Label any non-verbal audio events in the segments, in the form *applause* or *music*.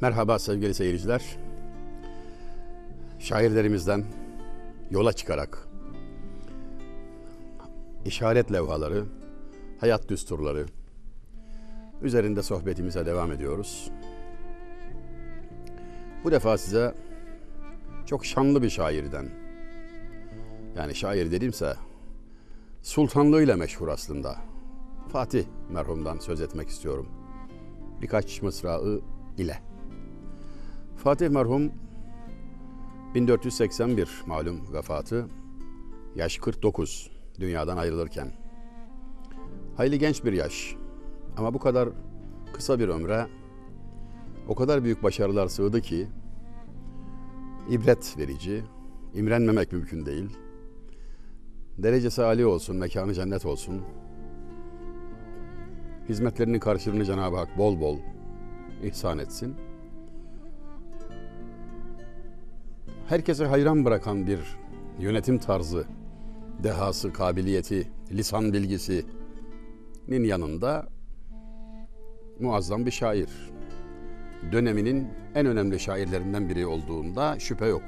Merhaba sevgili seyirciler. Şairlerimizden yola çıkarak işaret levhaları, hayat düsturları üzerinde sohbetimize devam ediyoruz. Bu defa size çok şanlı bir şairden yani şair dediğimse sultanlığıyla meşhur aslında. Fatih merhumdan söz etmek istiyorum. Birkaç mısrağı ile. Fatih merhum 1481 malum vefatı. Yaş 49 dünyadan ayrılırken. Hayli genç bir yaş. Ama bu kadar kısa bir ömre o kadar büyük başarılar sığdı ki ibret verici, imrenmemek mümkün değil. Derecesi âli olsun, mekanı cennet olsun. Hizmetlerinin karşılığını Cenab-ı Hak bol bol ihsan etsin. Herkese hayran bırakan bir yönetim tarzı, dehası, kabiliyeti, lisan bilgisinin yanında muazzam bir şair. Döneminin en önemli şairlerinden biri olduğunda şüphe yok.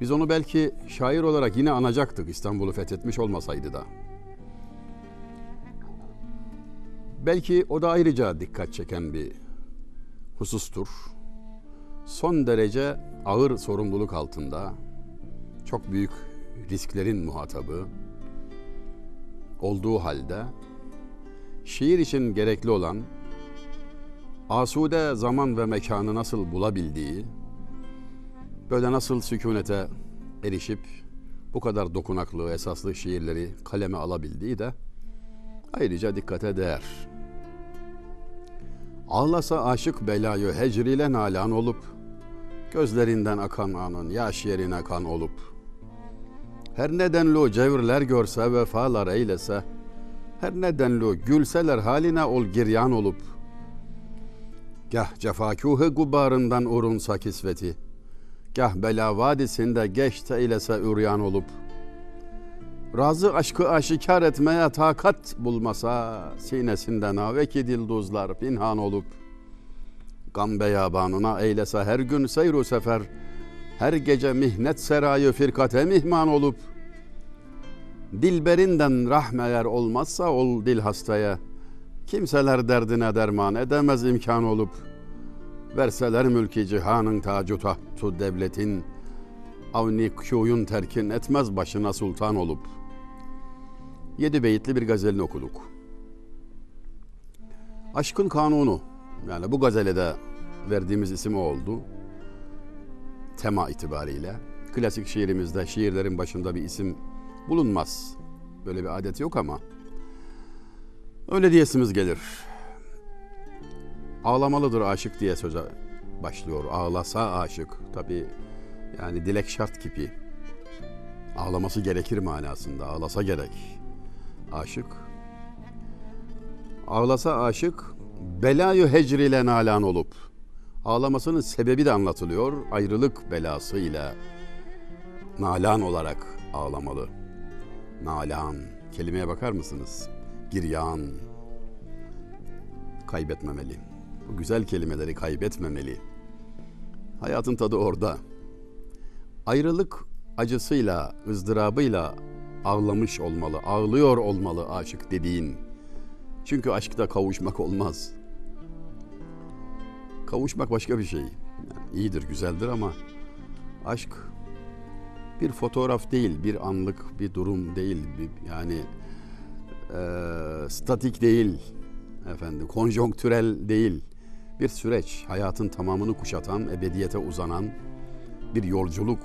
Biz onu belki şair olarak yine anacaktık İstanbul'u fethetmiş olmasaydı da. Belki o da ayrıca dikkat çeken bir husustur. Son derece ağır sorumluluk altında, çok büyük risklerin muhatabı olduğu halde şiir için gerekli olan asude zaman ve mekanı nasıl bulabildiği, böyle nasıl sükunete erişip bu kadar dokunaklı, esaslı şiirleri kaleme alabildiği de ayrıca dikkate değer. Ağlasa aşık belayı hecriyle nalan olup, gözlerinden akan anın yaş yerine kan olup, her nedenli cevirler görse vefalar eylese, her nedenli gülseler haline ol giryan olup, gah cefakûhı gubarından urunsa kisveti, gah bela vadisinde geçte eylese üryan olup, razı aşkı aşikar etmeye takat bulmasa, sinesinden aveki dilduzlar pinhan olup, gam beyabanına eylese her gün seyru sefer, her gece mihnet serayı firkate mihman olup, dilberinden rahmeyer olmazsa ol dil hastaya, kimseler derdine derman edemez imkan olup, verseler mülki cihanın tacu tahtu devletin, avni kuyun terkin etmez başına sultan olup. Yedi beyitli bir gazelini okuduk. Aşkın kanunu, yani bu gazele de verdiğimiz isim o oldu. Tema itibariyle. Klasik şiirimizde şiirlerin başında bir isim bulunmaz. Böyle bir adet yok ama. Öyle diyesimiz gelir. Ağlamalıdır aşık diye söze başlıyor. Ağlasa aşık. Tabi yani dilek şart gibi. Ağlaması gerekir manasında. Ağlasa gerek. Aşık. Ağlasa aşık belayı hecriyle nalan olup ağlamasının sebebi de anlatılıyor. Ayrılık belası ile nalan olarak ağlamalı. Nalan kelimeye bakar mısınız? Giryan kaybetmemeli. Bu güzel kelimeleri kaybetmemeli. Hayatın tadı orada. Ayrılık acısıyla, ızdırabıyla ağlamış olmalı, ağlıyor olmalı aşık dediğin. Çünkü aşkta kavuşmak olmaz. Kavuşmak başka bir şey. Yani iyidir, güzeldir ama aşk bir fotoğraf değil, bir anlık bir durum değil. Bir, yani e, statik değil, efendim, konjonktürel değil. Bir süreç, hayatın tamamını kuşatan, ebediyete uzanan bir yolculuk.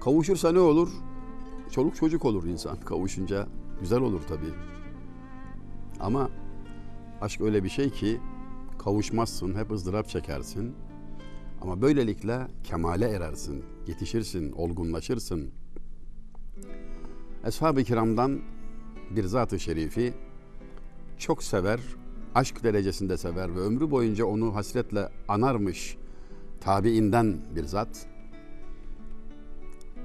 Kavuşursa ne olur? Çoluk çocuk olur insan kavuşunca. Güzel olur tabii. Ama aşk öyle bir şey ki kavuşmazsın, hep ızdırap çekersin. Ama böylelikle kemale erersin, yetişirsin, olgunlaşırsın. Eshab-ı kiramdan bir zat-ı şerifi çok sever, aşk derecesinde sever ve ömrü boyunca onu hasretle anarmış tabiinden bir zat.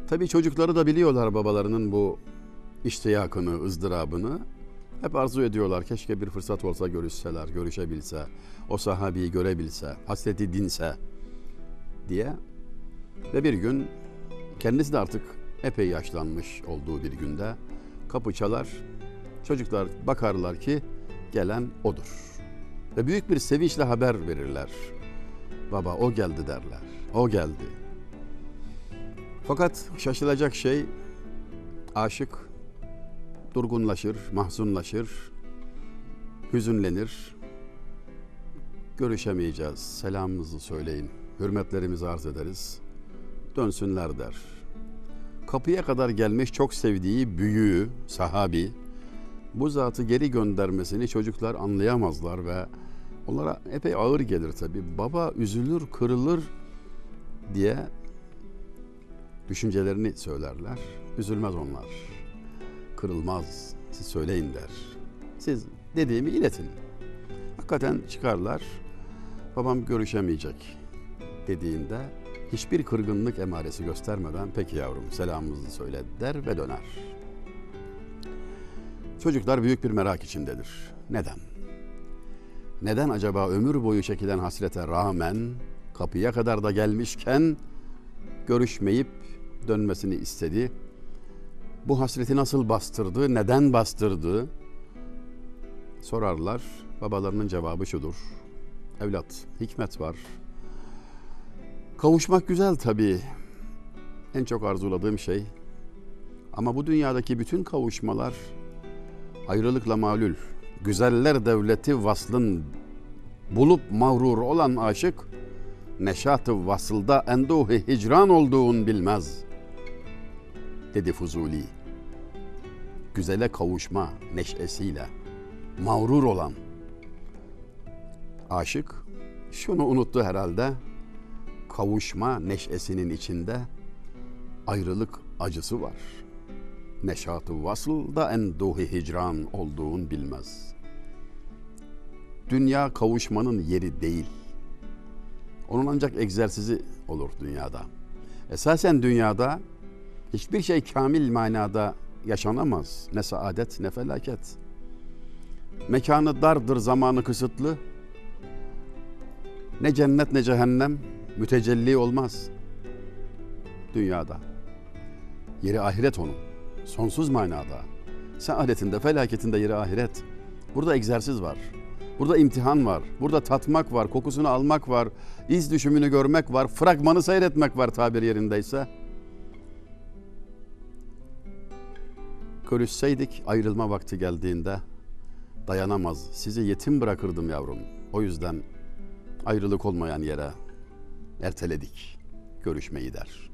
Tabii çocukları da biliyorlar babalarının bu iştiyakını, ızdırabını. Hep arzu ediyorlar. Keşke bir fırsat olsa görüşseler, görüşebilse, o sahabeyi görebilse, hasreti dinse diye. Ve bir gün kendisi de artık epey yaşlanmış olduğu bir günde kapı çalar. Çocuklar bakarlar ki gelen odur. Ve büyük bir sevinçle haber verirler. Baba o geldi derler. O geldi. Fakat şaşılacak şey aşık durgunlaşır, mahzunlaşır, hüzünlenir. Görüşemeyeceğiz. Selamımızı söyleyin. Hürmetlerimizi arz ederiz. Dönsünler der. Kapıya kadar gelmiş çok sevdiği büyüğü, sahabi, bu zatı geri göndermesini çocuklar anlayamazlar ve onlara epey ağır gelir tabi. Baba üzülür, kırılır diye düşüncelerini söylerler. Üzülmez onlar. Kırılmaz. Siz söyleyin der. Siz dediğimi iletin. Hakikaten çıkarlar. Babam görüşemeyecek dediğinde hiçbir kırgınlık emaresi göstermeden peki yavrum selamımızı söyle der ve döner. Çocuklar büyük bir merak içindedir. Neden? Neden acaba ömür boyu çekilen hasrete rağmen kapıya kadar da gelmişken görüşmeyip dönmesini istedi? Bu hasreti nasıl bastırdı, neden bastırdı? Sorarlar. Babalarının cevabı şudur. Evlat, hikmet var. Kavuşmak güzel tabii. En çok arzuladığım şey. Ama bu dünyadaki bütün kavuşmalar ayrılıkla malul. Güzeller devleti vaslın bulup mağrur olan aşık neşatı vasılda enduhu hicran olduğun bilmez. Dedi Fuzuli. Güzele kavuşma neşesiyle mağrur olan aşık şunu unuttu herhalde. Kavuşma neşesinin içinde ayrılık acısı var. Neşatı vasılda enduhi hicran olduğun bilmez. Dünya kavuşmanın yeri değil. Onun ancak egzersizi olur dünyada. Esasen dünyada hiçbir şey kamil manada yaşanamaz. Ne saadet ne felaket. Mekanı dardır, zamanı kısıtlı. Ne cennet ne cehennem mütecelli olmaz dünyada. Yeri ahiret onun. Sonsuz manada. Saadetinde, felaketinde yeri ahiret. Burada egzersiz var. Burada imtihan var. Burada tatmak var, kokusunu almak var, iz düşümünü görmek var, fragmanı seyretmek var tabir yerindeyse. Görüşseydik ayrılma vakti geldiğinde dayanamaz. Sizi yetim bırakırdım yavrum. O yüzden ayrılık olmayan yere erteledik görüşmeyi der.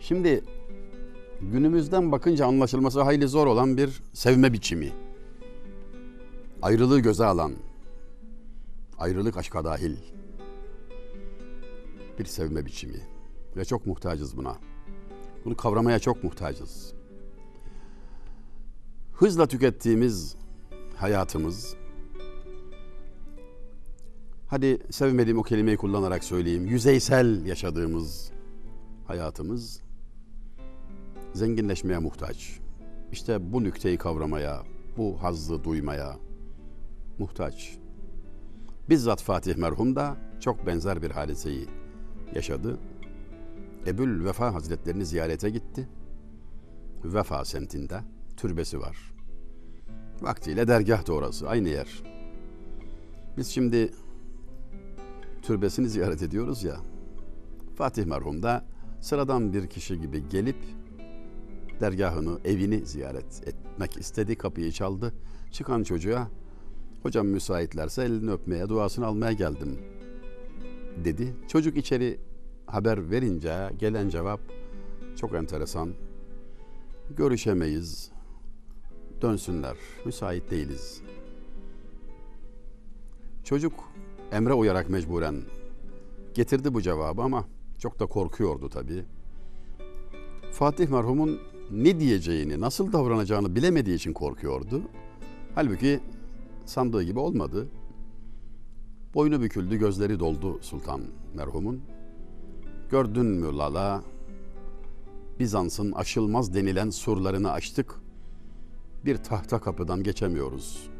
Şimdi günümüzden bakınca anlaşılması hayli zor olan bir sevme biçimi. Ayrılığı göze alan, ayrılık aşka dahil bir sevme biçimi. Ve çok muhtacız buna. Bunu kavramaya çok muhtacız. Hızla tükettiğimiz hayatımız, hadi sevmediğim o kelimeyi kullanarak söyleyeyim, yüzeysel yaşadığımız hayatımız zenginleşmeye muhtaç. İşte bu nükteyi kavramaya, bu hazzı duymaya muhtaç. Bizzat Fatih merhum da çok benzer bir hadiseyi yaşadı. Ebul Vefa Hazretlerini ziyarete gitti. Vefa semtinde türbesi var. Vaktiyle dergah da orası, aynı yer. Biz şimdi türbesini ziyaret ediyoruz ya. Fatih merhum da sıradan bir kişi gibi gelip dergahını, evini ziyaret etmek istedi. Kapıyı çaldı. Çıkan çocuğa hocam müsaitlerse elini öpmeye, duasını almaya geldim dedi. Çocuk içeri haber verince gelen cevap çok enteresan. Görüşemeyiz. Dönsünler. Müsait değiliz. Çocuk emre uyarak mecburen getirdi bu cevabı ama çok da korkuyordu tabii. Fatih merhumun ne diyeceğini, nasıl davranacağını bilemediği için korkuyordu. Halbuki sandığı gibi olmadı. Boynu büküldü, gözleri doldu sultan merhumun. Gördün mü Lala? Bizans'ın aşılmaz denilen surlarını açtık. bir tahta kapıdan geçemiyoruz.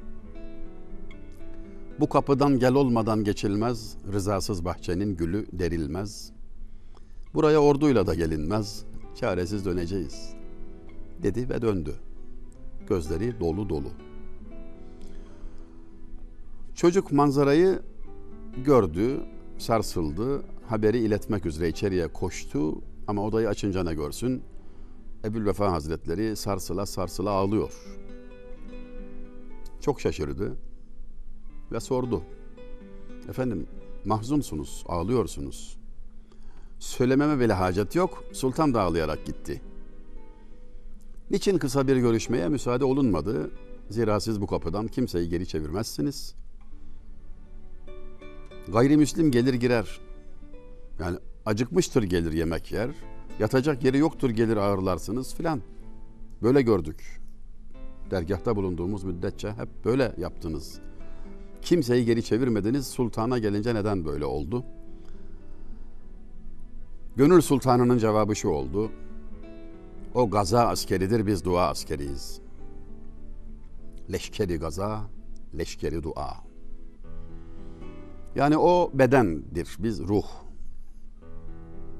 Bu kapıdan gel olmadan geçilmez, rızasız bahçenin gülü derilmez. Buraya orduyla da gelinmez, çaresiz döneceğiz. Dedi ve döndü. Gözleri dolu dolu. Çocuk manzarayı gördü, sarsıldı, haberi iletmek üzere içeriye koştu ama odayı açınca ne görsün? Ebul Vefa Hazretleri sarsıla sarsıla ağlıyor. Çok şaşırdı ve sordu. Efendim mahzunsunuz, ağlıyorsunuz. Söylememe bile hacet yok, sultan da ağlayarak gitti. Niçin kısa bir görüşmeye müsaade olunmadı? Zira siz bu kapıdan kimseyi geri çevirmezsiniz. Gayrimüslim gelir girer. Yani acıkmıştır gelir yemek yer. Yatacak yeri yoktur gelir ağırlarsınız filan. Böyle gördük. Dergahta bulunduğumuz müddetçe hep böyle yaptınız. Kimseyi geri çevirmediniz. Sultana gelince neden böyle oldu? Gönül sultanının cevabı şu oldu. O gaza askeridir biz dua askeriyiz. Leşkeri gaza, leşkeri dua. Yani o bedendir, biz ruh.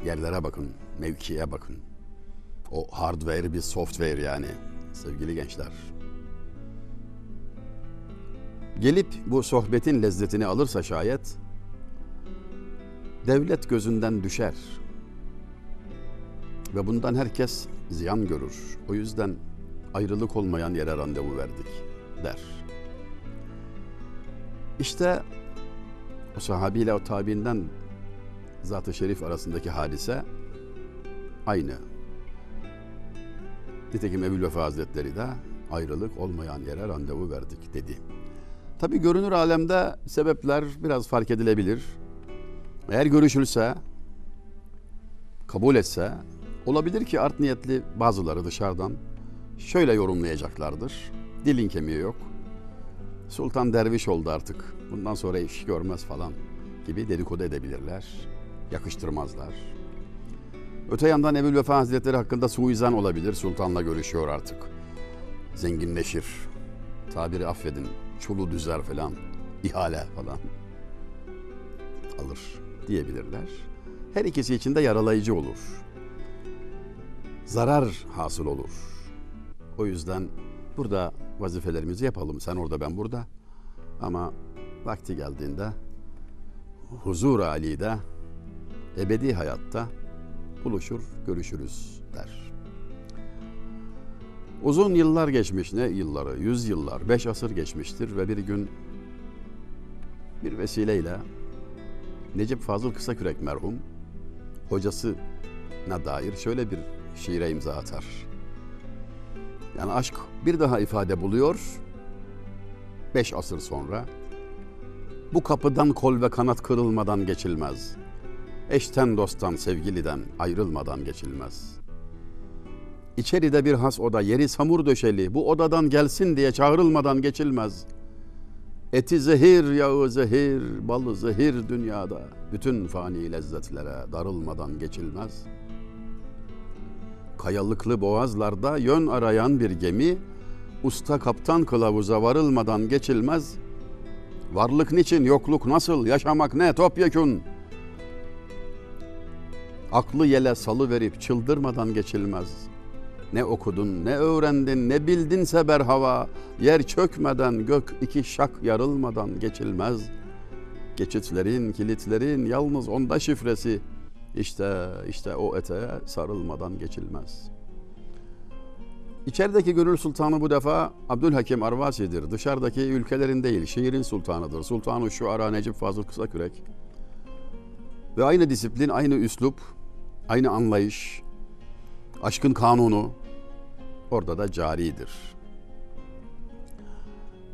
Yerlere bakın, mevkiye bakın. O hardware bir software yani sevgili gençler. Gelip bu sohbetin lezzetini alırsa şayet devlet gözünden düşer. Ve bundan herkes ziyan görür. O yüzden ayrılık olmayan yere randevu verdik der. İşte o sahabiyle o tabiinden Zat-ı Şerif arasındaki hadise aynı. Nitekim Ebu Vefa Hazretleri de ayrılık olmayan yere randevu verdik dedi. Tabi görünür alemde sebepler biraz fark edilebilir. Eğer görüşülse, kabul etse olabilir ki art niyetli bazıları dışarıdan şöyle yorumlayacaklardır. Dilin kemiği yok. Sultan derviş oldu artık. Bundan sonra iş görmez falan gibi dedikodu edebilirler. Yakıştırmazlar. Öte yandan Ebu Vefa Hazretleri hakkında suizan olabilir. Sultanla görüşüyor artık. Zenginleşir. Tabiri affedin. Çulu düzer falan. ihale falan. Alır diyebilirler. Her ikisi için de yaralayıcı olur. Zarar hasıl olur. O yüzden burada vazifelerimizi yapalım. Sen orada ben burada. Ama vakti geldiğinde huzur Ali'de ebedi hayatta buluşur, görüşürüz der. Uzun yıllar geçmiş, ne yılları, yüz yıllar, beş asır geçmiştir ve bir gün bir vesileyle Necip Fazıl Kısakürek merhum hocasına dair şöyle bir şiire imza atar. Yani aşk bir daha ifade buluyor. Beş asır sonra bu kapıdan kol ve kanat kırılmadan geçilmez. Eşten dosttan sevgiliden ayrılmadan geçilmez. İçeride bir has oda yeri samur döşeli bu odadan gelsin diye çağrılmadan geçilmez. Eti zehir yağı zehir balı zehir dünyada bütün fani lezzetlere darılmadan geçilmez.'' Kayalıklı boğazlarda yön arayan bir gemi usta kaptan kılavuza varılmadan geçilmez. Varlık niçin, yokluk nasıl, yaşamak ne topyekun. Aklı yele salı verip çıldırmadan geçilmez. Ne okudun, ne öğrendin, ne bildinse berhava, yer çökmeden gök iki şak yarılmadan geçilmez. Geçitlerin, kilitlerin yalnız onda şifresi, işte işte o eteğe sarılmadan geçilmez. İçerideki gönül sultanı bu defa Abdülhakim Arvasi'dir. Dışarıdaki ülkelerin değil, şiirin sultanıdır. Sultanı şu ara Necip Fazıl Kısakürek. Ve aynı disiplin, aynı üslup, aynı anlayış, aşkın kanunu orada da caridir.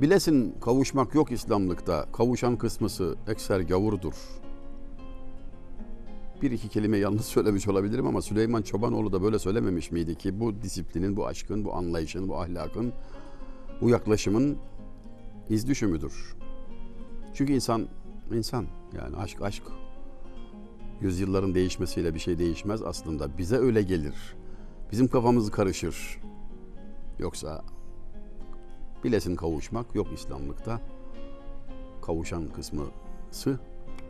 Bilesin kavuşmak yok İslamlıkta, kavuşan kısmısı ekser gavurdur bir iki kelime yanlış söylemiş olabilirim ama Süleyman Çobanoğlu da böyle söylememiş miydi ki bu disiplinin, bu aşkın, bu anlayışın, bu ahlakın, bu yaklaşımın iz düşümüdür. Çünkü insan, insan yani aşk aşk. Yüzyılların değişmesiyle bir şey değişmez aslında. Bize öyle gelir. Bizim kafamız karışır. Yoksa Bilesin kavuşmak yok İslamlıkta. Kavuşan kısmısı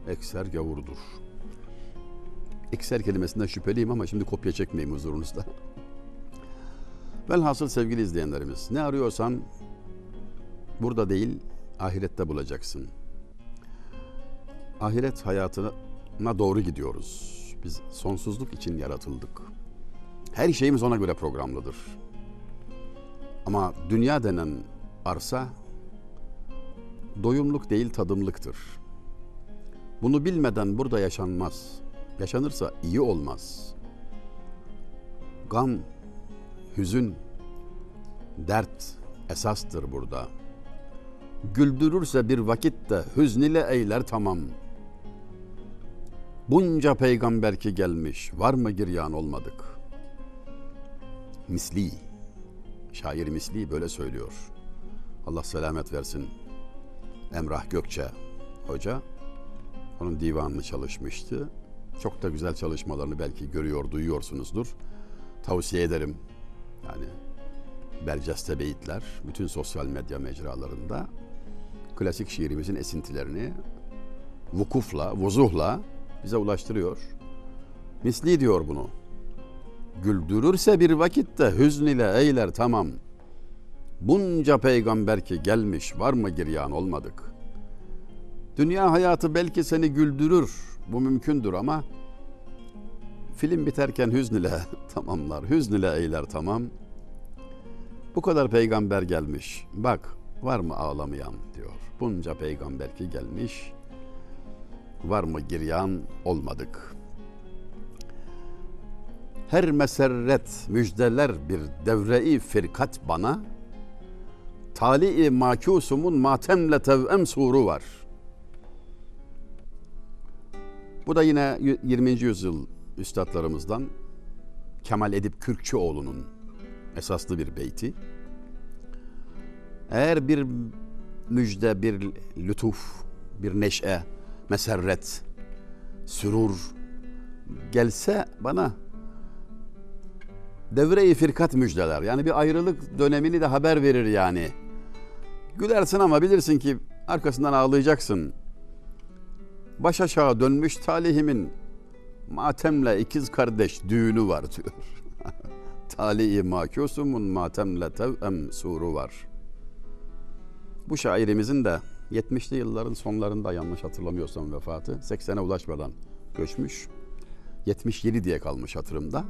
ekser gavurdur. Ekser kelimesinden şüpheliyim ama şimdi kopya çekmeyeyim huzurunuzda. Velhasıl sevgili izleyenlerimiz ne arıyorsan burada değil ahirette bulacaksın. Ahiret hayatına doğru gidiyoruz. Biz sonsuzluk için yaratıldık. Her şeyimiz ona göre programlıdır. Ama dünya denen arsa doyumluk değil tadımlıktır. Bunu bilmeden burada yaşanmaz. Yaşanırsa iyi olmaz. Gam, hüzün, dert esastır burada. Güldürürse bir vakitte hüzn ile eyler tamam. Bunca peygamber ki gelmiş, var mı giryan olmadık? Misli, şair Misli böyle söylüyor. Allah selamet versin. Emrah Gökçe hoca onun divanını çalışmıştı. Çok da güzel çalışmalarını belki görüyor, duyuyorsunuzdur. Tavsiye ederim. Yani Berceste Beyitler bütün sosyal medya mecralarında klasik şiirimizin esintilerini vukufla, vuzuhla bize ulaştırıyor. Misli diyor bunu. Güldürürse bir vakitte hüzn ile eyler tamam. Bunca peygamber ki gelmiş var mı giryan olmadık. Dünya hayatı belki seni güldürür. Bu mümkündür ama film biterken hüzn ile *laughs* tamamlar. Hüzn ile eyler tamam. Bu kadar peygamber gelmiş. Bak var mı ağlamayan diyor. Bunca peygamber ki gelmiş. Var mı giryan olmadık. Her meserret müjdeler bir devre-i firkat bana. Tali-i makusumun matemle tevem suru var. Bu da yine 20. yüzyıl üstadlarımızdan Kemal Edip Kürkçüoğlu'nun esaslı bir beyti. Eğer bir müjde, bir lütuf, bir neşe, meserret, sürur gelse bana devre-i firkat müjdeler. Yani bir ayrılık dönemini de haber verir yani. Gülersin ama bilirsin ki arkasından ağlayacaksın. Baş aşağı dönmüş talihimin matemle ikiz kardeş düğünü var diyor. *laughs* Tali-i makusumun matemle tevem suru var. Bu şairimizin de 70'li yılların sonlarında yanlış hatırlamıyorsam vefatı 80'e ulaşmadan göçmüş. 77 diye kalmış hatırımda.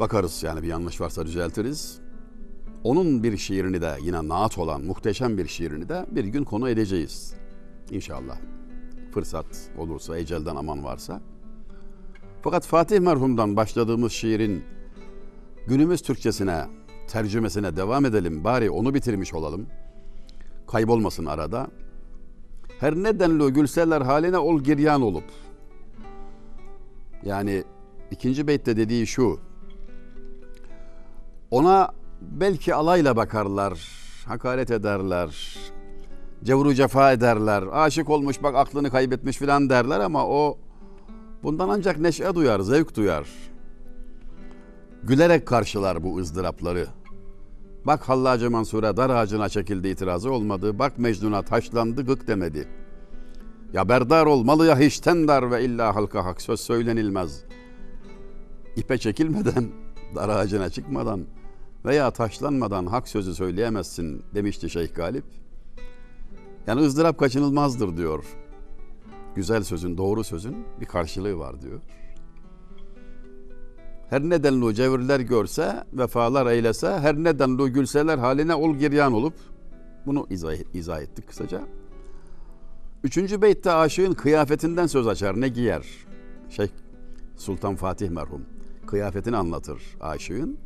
Bakarız yani bir yanlış varsa düzeltiriz. Onun bir şiirini de yine naat olan muhteşem bir şiirini de bir gün konu edeceğiz. İnşallah. Fırsat olursa, ecelden aman varsa. Fakat Fatih merhumdan başladığımız şiirin günümüz Türkçesine, tercümesine devam edelim. Bari onu bitirmiş olalım. Kaybolmasın arada. Her nedenle gülseler haline ol giryan olup. Yani ikinci beytte dediği şu. Ona belki alayla bakarlar, hakaret ederler, cevru cefa ederler. Aşık olmuş bak aklını kaybetmiş filan derler ama o bundan ancak neşe duyar, zevk duyar. Gülerek karşılar bu ızdırapları. Bak Hallacı Mansur'a dar ağacına çekildi itirazı olmadı. Bak Mecnun'a taşlandı gık demedi. Ya berdar olmalı ya hiçten dar ve illa halka hak söz söylenilmez. İpe çekilmeden, *laughs* dar ağacına çıkmadan veya taşlanmadan hak sözü söyleyemezsin demişti Şeyh Galip. Yani ızdırap kaçınılmazdır diyor. Güzel sözün, doğru sözün bir karşılığı var diyor. Her nedenli cevirler görse, vefalar eylese, her nedenli gülseler haline ol giryan olup, bunu izah, izah ettik kısaca. Üçüncü beytte aşığın kıyafetinden söz açar, ne giyer? Şeyh Sultan Fatih merhum kıyafetini anlatır aşığın.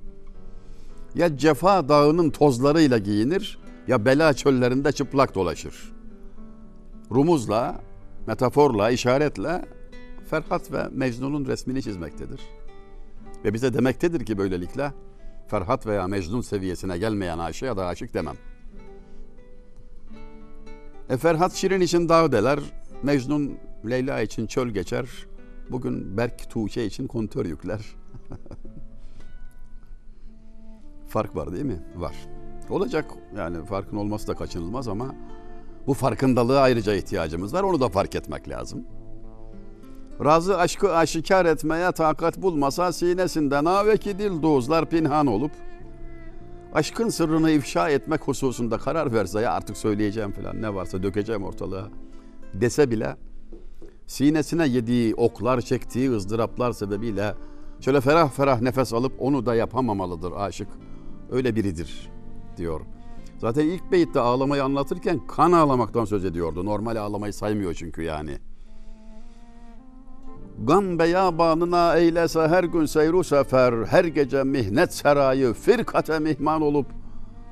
Ya cefa dağının tozlarıyla giyinir, ya bela çöllerinde çıplak dolaşır. Rumuzla, metaforla, işaretle Ferhat ve Mecnun'un resmini çizmektedir. Ve bize demektedir ki böylelikle Ferhat veya Mecnun seviyesine gelmeyen aşığa da aşık demem. E Ferhat Şirin için dağ deler, Mecnun Leyla için çöl geçer, bugün Berk Tuğçe için kontör yükler. *laughs* Fark var değil mi? Var. Olacak yani farkın olması da kaçınılmaz ama bu farkındalığa ayrıca ihtiyacımız var. Onu da fark etmek lazım. Razı aşkı aşikar etmeye takat bulmasa sinesinden aveki dil dozlar pinhan olup aşkın sırrını ifşa etmek hususunda karar verse ya artık söyleyeceğim falan ne varsa dökeceğim ortalığa dese bile sinesine yediği oklar çektiği ızdıraplar sebebiyle şöyle ferah ferah nefes alıp onu da yapamamalıdır aşık. Öyle biridir diyor. Zaten ilk beyitte ağlamayı anlatırken kan ağlamaktan söz ediyordu. Normal ağlamayı saymıyor çünkü yani. Gam beyabanına eylese her gün seyru sefer, her gece mihnet serayı firkate mihman olup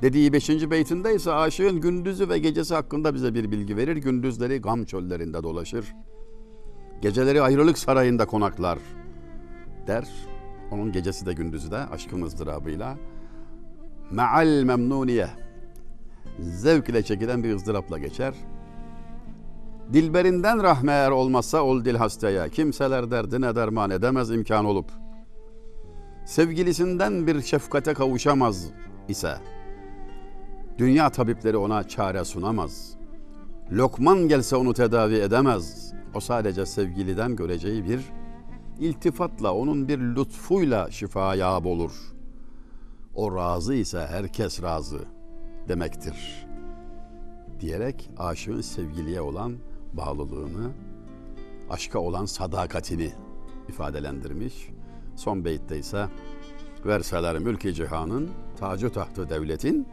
dediği 5. beytinde ise aşığın gündüzü ve gecesi hakkında bize bir bilgi verir. Gündüzleri gam çöllerinde dolaşır. Geceleri ayrılık sarayında konaklar der. Onun gecesi de gündüzü de aşkın ızdırabıyla meal memnuniye zevk ile çekilen bir ızdırapla geçer. Dilberinden rahme eğer olmazsa ol dil hastaya. Kimseler derdine derman edemez imkan olup. Sevgilisinden bir şefkate kavuşamaz ise. Dünya tabipleri ona çare sunamaz. Lokman gelse onu tedavi edemez. O sadece sevgiliden göreceği bir iltifatla, onun bir lütfuyla şifaya olur. O razı ise herkes razı demektir. Diyerek aşığın sevgiliye olan bağlılığını, aşka olan sadakatini ifadelendirmiş. Son beytte ise verseler mülki cihanın tacu tahtı devletin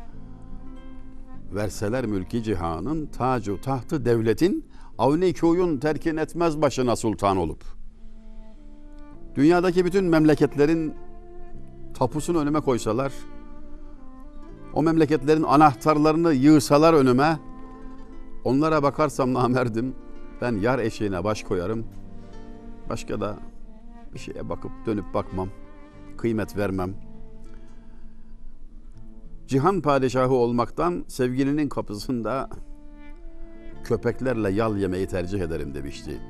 verseler mülki cihanın tacu tahtı devletin avni köyün terkin etmez başına sultan olup dünyadaki bütün memleketlerin tapusunu önüme koysalar o memleketlerin anahtarlarını yığsalar önüme onlara bakarsam namerdim ben yar eşeğine baş koyarım. Başka da bir şeye bakıp dönüp bakmam kıymet vermem. Cihan padişahı olmaktan sevgilinin kapısında köpeklerle yal yemeyi tercih ederim demişti.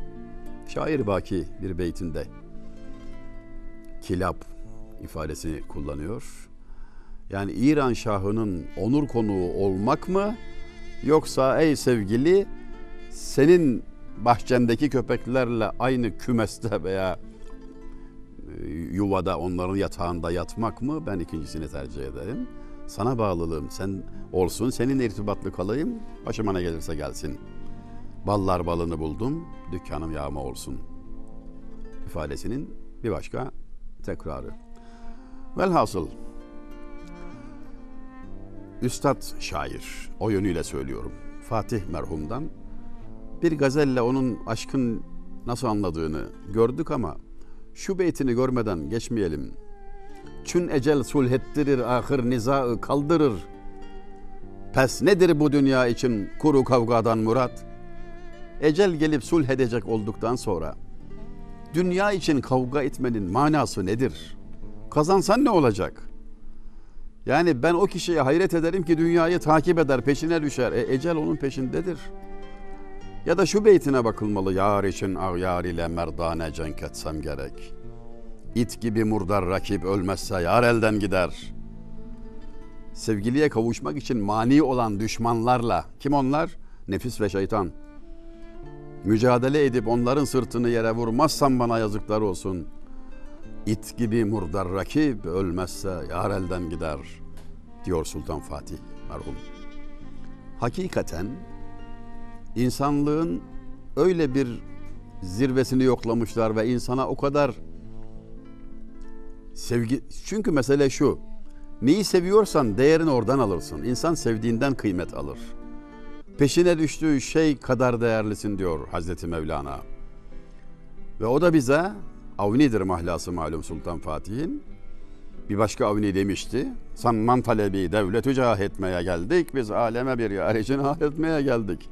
Şair Baki bir beytinde. Kilap ifadesini kullanıyor. Yani İran Şahı'nın onur konuğu olmak mı yoksa ey sevgili senin bahçendeki köpeklerle aynı kümeste *laughs* veya e, yuvada onların yatağında yatmak mı ben ikincisini tercih ederim. Sana bağlılığım sen olsun, seninle irtibatlı kalayım, başıma ne gelirse gelsin. Ballar balını buldum, dükkanım yağma olsun. ifadesinin bir başka tekrarı. Velhasıl, Üstad şair, o yönüyle söylüyorum. Fatih merhumdan bir gazelle onun aşkın nasıl anladığını gördük ama şu beytini görmeden geçmeyelim. Çün ecel sulhettirir ahır nizaı kaldırır. Pes nedir bu dünya için kuru kavgadan murat? Ecel gelip sulh edecek olduktan sonra dünya için kavga etmenin manası nedir? Kazansan ne olacak? Yani ben o kişiye hayret ederim ki dünyayı takip eder, peşine düşer. E, ecel onun peşindedir. Ya da şu beytine bakılmalı. Yar için ağyar ile merdane cenk etsem gerek. İt gibi murdar rakip ölmezse yar elden gider. Sevgiliye kavuşmak için mani olan düşmanlarla, kim onlar? Nefis ve şeytan. Mücadele edip onların sırtını yere vurmazsam bana yazıklar olsun. İt gibi murdar rakip ölmezse yar elden gider diyor Sultan Fatih merhum. Hakikaten insanlığın öyle bir zirvesini yoklamışlar ve insana o kadar sevgi çünkü mesele şu. Neyi seviyorsan değerini oradan alırsın. İnsan sevdiğinden kıymet alır. Peşine düştüğü şey kadar değerlisin diyor Hazreti Mevlana. Ve o da bize Avnidir mahlası malum Sultan Fatih'in. Bir başka Avni demişti. Sanman talebi devlet cah etmeye geldik. Biz aleme bir yar için ah etmeye geldik.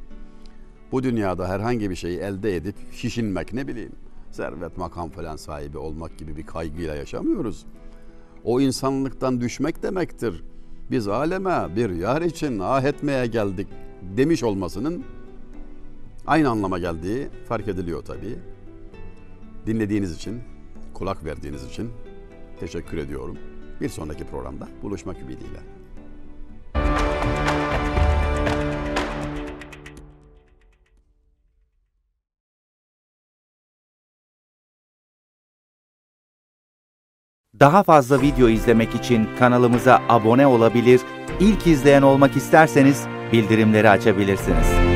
Bu dünyada herhangi bir şeyi elde edip şişinmek ne bileyim. Servet makam falan sahibi olmak gibi bir kaygıyla yaşamıyoruz. O insanlıktan düşmek demektir. Biz aleme bir yar için ah etmeye geldik demiş olmasının aynı anlama geldiği fark ediliyor tabii. Dinlediğiniz için, kulak verdiğiniz için teşekkür ediyorum. Bir sonraki programda buluşmak ümidiyle. Daha fazla video izlemek için kanalımıza abone olabilir, ilk izleyen olmak isterseniz bildirimleri açabilirsiniz.